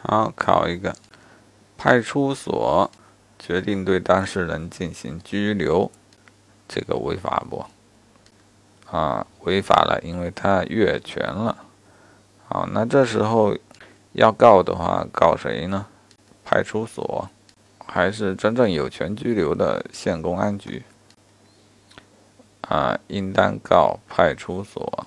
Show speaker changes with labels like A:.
A: 好考一个派出所决定对当事人进行拘留这个违法不？啊违法了因为他越权了。好那这时候要告的话告谁呢？派出所还是真正有权拘留的县公安局？啊应当告派出所。